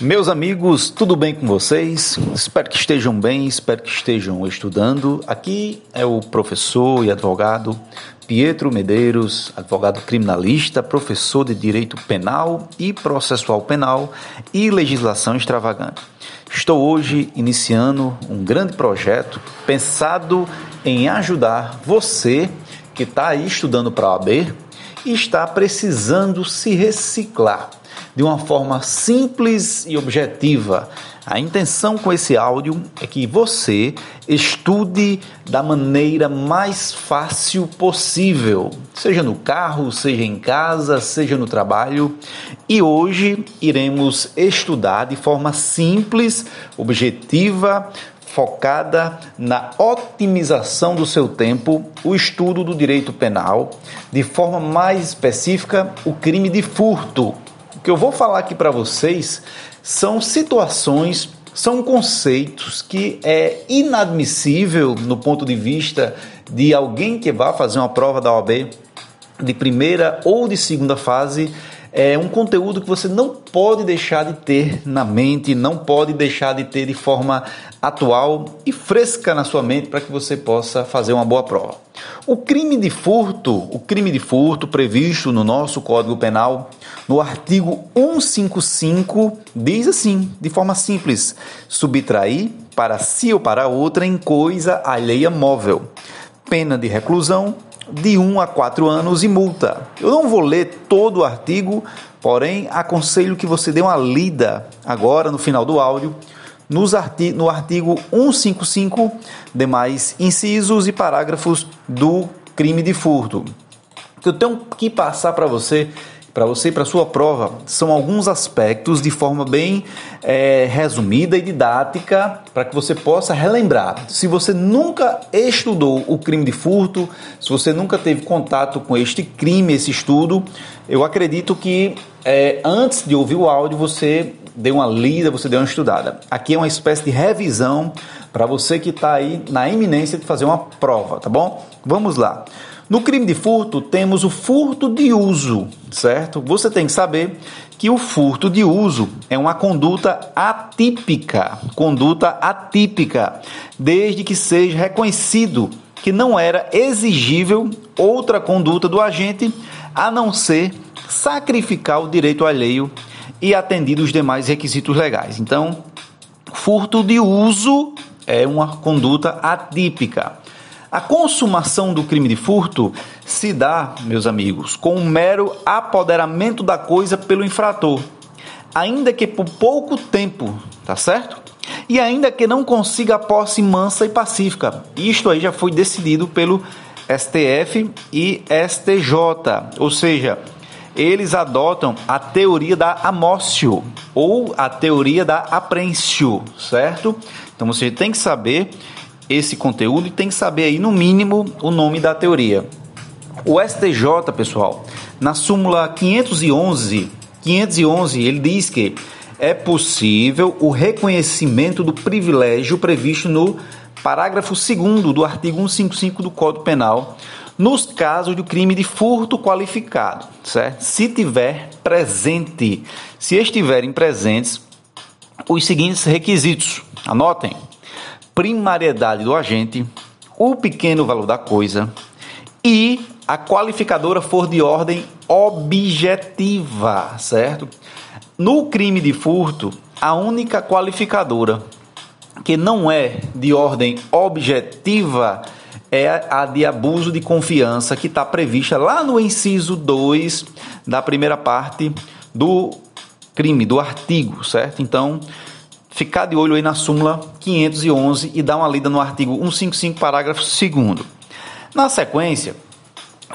Meus amigos, tudo bem com vocês? Espero que estejam bem, espero que estejam estudando. Aqui é o professor e advogado Pietro Medeiros, advogado criminalista, professor de Direito Penal e Processual Penal e Legislação Extravagante. Estou hoje iniciando um grande projeto pensado em ajudar você que está aí estudando para a OAB e está precisando se reciclar de uma forma simples e objetiva. A intenção com esse áudio é que você estude da maneira mais fácil possível, seja no carro, seja em casa, seja no trabalho. E hoje iremos estudar de forma simples, objetiva, focada na otimização do seu tempo, o estudo do direito penal, de forma mais específica, o crime de furto. O que eu vou falar aqui para vocês são situações, são conceitos que é inadmissível no ponto de vista de alguém que vai fazer uma prova da OAB de primeira ou de segunda fase é um conteúdo que você não pode deixar de ter na mente, não pode deixar de ter de forma atual e fresca na sua mente para que você possa fazer uma boa prova. O crime de furto, o crime de furto previsto no nosso Código Penal, no artigo 155, diz assim, de forma simples: subtrair para si ou para outra em coisa alheia móvel. Pena de reclusão de 1 a 4 anos e multa. Eu não vou ler todo o artigo, porém aconselho que você dê uma lida agora no final do áudio nos arti no artigo 155, demais incisos e parágrafos do crime de furto. Eu tenho que passar para você para você e para sua prova são alguns aspectos de forma bem é, resumida e didática para que você possa relembrar. Se você nunca estudou o crime de furto, se você nunca teve contato com este crime, esse estudo, eu acredito que é, antes de ouvir o áudio você deu uma lida, você deu uma estudada. Aqui é uma espécie de revisão para você que está aí na iminência de fazer uma prova, tá bom? Vamos lá. No crime de furto, temos o furto de uso, certo? Você tem que saber que o furto de uso é uma conduta atípica, conduta atípica, desde que seja reconhecido que não era exigível outra conduta do agente a não ser sacrificar o direito alheio e atendido os demais requisitos legais. Então, furto de uso é uma conduta atípica. A consumação do crime de furto se dá, meus amigos, com um mero apoderamento da coisa pelo infrator, ainda que por pouco tempo, tá certo? E ainda que não consiga a posse mansa e pacífica. Isto aí já foi decidido pelo STF e STJ, ou seja, eles adotam a teoria da amócio ou a teoria da apreensio, certo? Então você tem que saber esse conteúdo e tem que saber aí, no mínimo, o nome da teoria. O STJ, pessoal, na súmula 511, 511, ele diz que é possível o reconhecimento do privilégio previsto no parágrafo 2 do artigo 155 do Código Penal nos casos de crime de furto qualificado, certo? Se tiver presente, se estiverem presentes os seguintes requisitos. Anotem: primariedade do agente, o pequeno valor da coisa e a qualificadora for de ordem objetiva, certo? No crime de furto, a única qualificadora que não é de ordem objetiva é a de abuso de confiança que está prevista lá no inciso 2 da primeira parte do crime, do artigo, certo? Então, ficar de olho aí na súmula 511 e dar uma lida no artigo 155, parágrafo 2. Na sequência,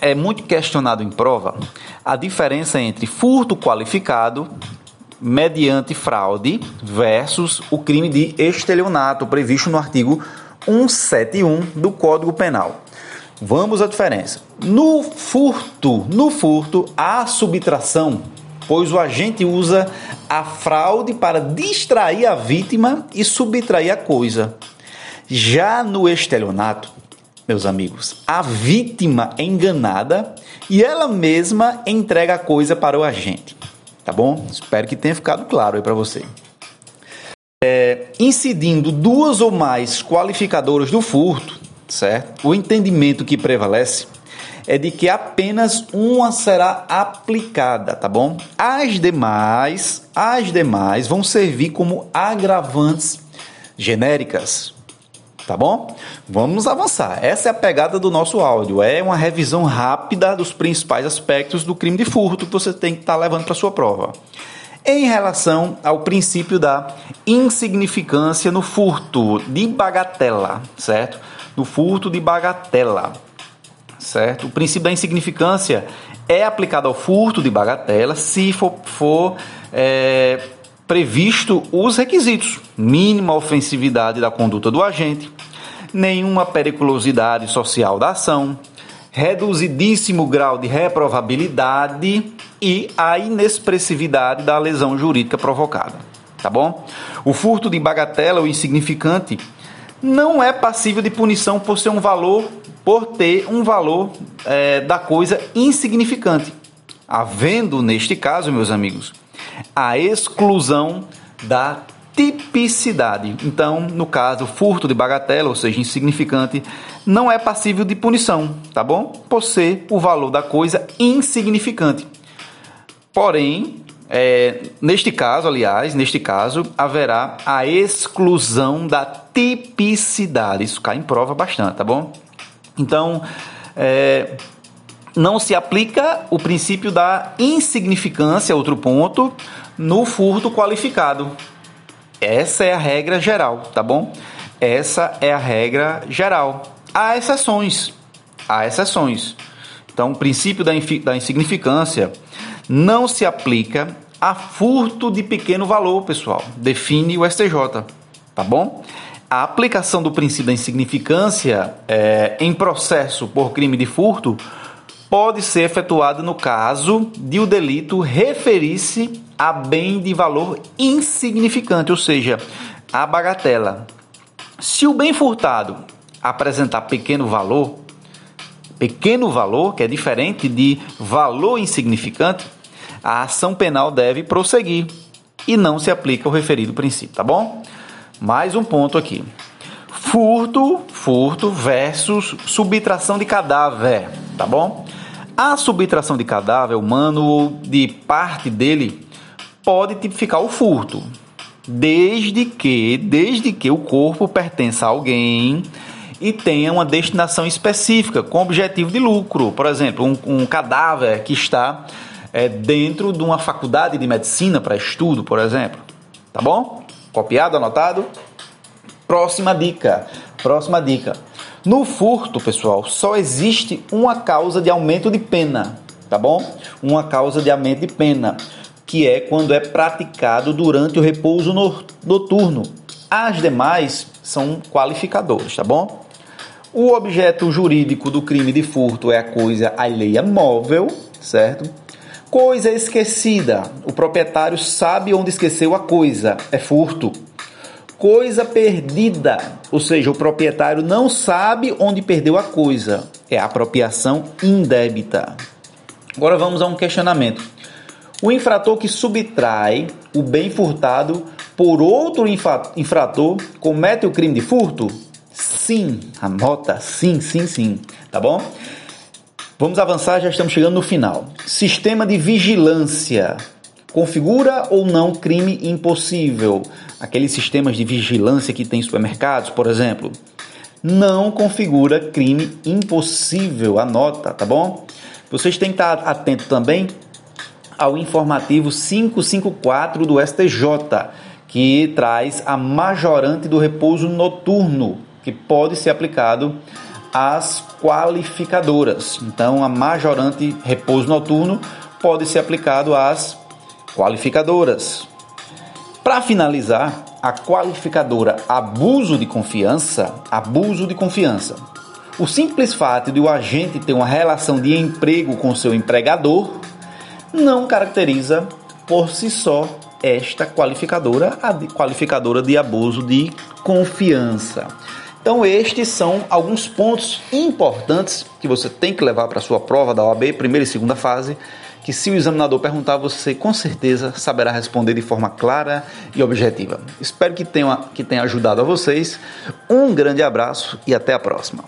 é muito questionado em prova a diferença entre furto qualificado mediante fraude versus o crime de estelionato previsto no artigo 171 do Código Penal. Vamos à diferença. No furto, no furto há subtração pois o agente usa a fraude para distrair a vítima e subtrair a coisa. Já no estelionato, meus amigos, a vítima é enganada e ela mesma entrega a coisa para o agente. Tá bom? Espero que tenha ficado claro aí para você. é, incidindo duas ou mais qualificadoras do furto, certo? O entendimento que prevalece é de que apenas uma será aplicada, tá bom? As demais, as demais vão servir como agravantes genéricas, tá bom? Vamos avançar. Essa é a pegada do nosso áudio. É uma revisão rápida dos principais aspectos do crime de furto que você tem que estar tá levando para sua prova. Em relação ao princípio da insignificância no furto de bagatela, certo? No furto de bagatela certo? O princípio da insignificância é aplicado ao furto de bagatela se for, for é, previsto os requisitos: mínima ofensividade da conduta do agente, nenhuma periculosidade social da ação, reduzidíssimo grau de reprovabilidade e a inexpressividade da lesão jurídica provocada. Tá bom? O furto de bagatela ou insignificante não é passível de punição por ser um valor por ter um valor é, da coisa insignificante, havendo, neste caso, meus amigos, a exclusão da tipicidade. Então, no caso, furto de bagatela, ou seja, insignificante, não é passível de punição, tá bom? Por ser o valor da coisa insignificante. Porém, é, neste caso, aliás, neste caso, haverá a exclusão da tipicidade. Isso cai em prova bastante, tá bom? Então, é, não se aplica o princípio da insignificância, outro ponto, no furto qualificado. Essa é a regra geral, tá bom? Essa é a regra geral. Há exceções. Há exceções. Então, o princípio da, da insignificância não se aplica a furto de pequeno valor, pessoal. Define o STJ, tá bom? A aplicação do princípio da insignificância é, em processo por crime de furto pode ser efetuada no caso de o delito referir-se a bem de valor insignificante, ou seja, a bagatela. Se o bem furtado apresentar pequeno valor, pequeno valor, que é diferente de valor insignificante, a ação penal deve prosseguir e não se aplica o referido princípio, tá bom? Mais um ponto aqui. Furto, furto versus subtração de cadáver, tá bom? A subtração de cadáver humano ou de parte dele pode tipificar o furto, desde que, desde que o corpo pertença a alguém e tenha uma destinação específica com objetivo de lucro. Por exemplo, um, um cadáver que está é, dentro de uma faculdade de medicina para estudo, por exemplo. Tá bom? Copiado, anotado? Próxima dica. Próxima dica. No furto, pessoal, só existe uma causa de aumento de pena, tá bom? Uma causa de aumento de pena, que é quando é praticado durante o repouso noturno. As demais são qualificadores, tá bom? O objeto jurídico do crime de furto é a coisa alheia móvel, certo? Coisa esquecida. O proprietário sabe onde esqueceu a coisa. É furto. Coisa perdida. Ou seja, o proprietário não sabe onde perdeu a coisa. É apropriação indébita. Agora vamos a um questionamento. O infrator que subtrai o bem furtado por outro infrator comete o crime de furto? Sim, anota sim, sim, sim, tá bom? Vamos avançar, já estamos chegando no final. Sistema de vigilância. Configura ou não crime impossível? Aqueles sistemas de vigilância que tem em supermercados, por exemplo. Não configura crime impossível. Anota, tá bom? Vocês têm que estar atentos também ao informativo 554 do STJ, que traz a majorante do repouso noturno, que pode ser aplicado as qualificadoras. Então, a majorante repouso noturno pode ser aplicado às qualificadoras. Para finalizar, a qualificadora abuso de confiança, abuso de confiança. O simples fato de o agente ter uma relação de emprego com seu empregador não caracteriza por si só esta qualificadora, a qualificadora de abuso de confiança. Então, estes são alguns pontos importantes que você tem que levar para a sua prova da OAB, primeira e segunda fase, que se o examinador perguntar, você com certeza saberá responder de forma clara e objetiva. Espero que tenha, que tenha ajudado a vocês. Um grande abraço e até a próxima.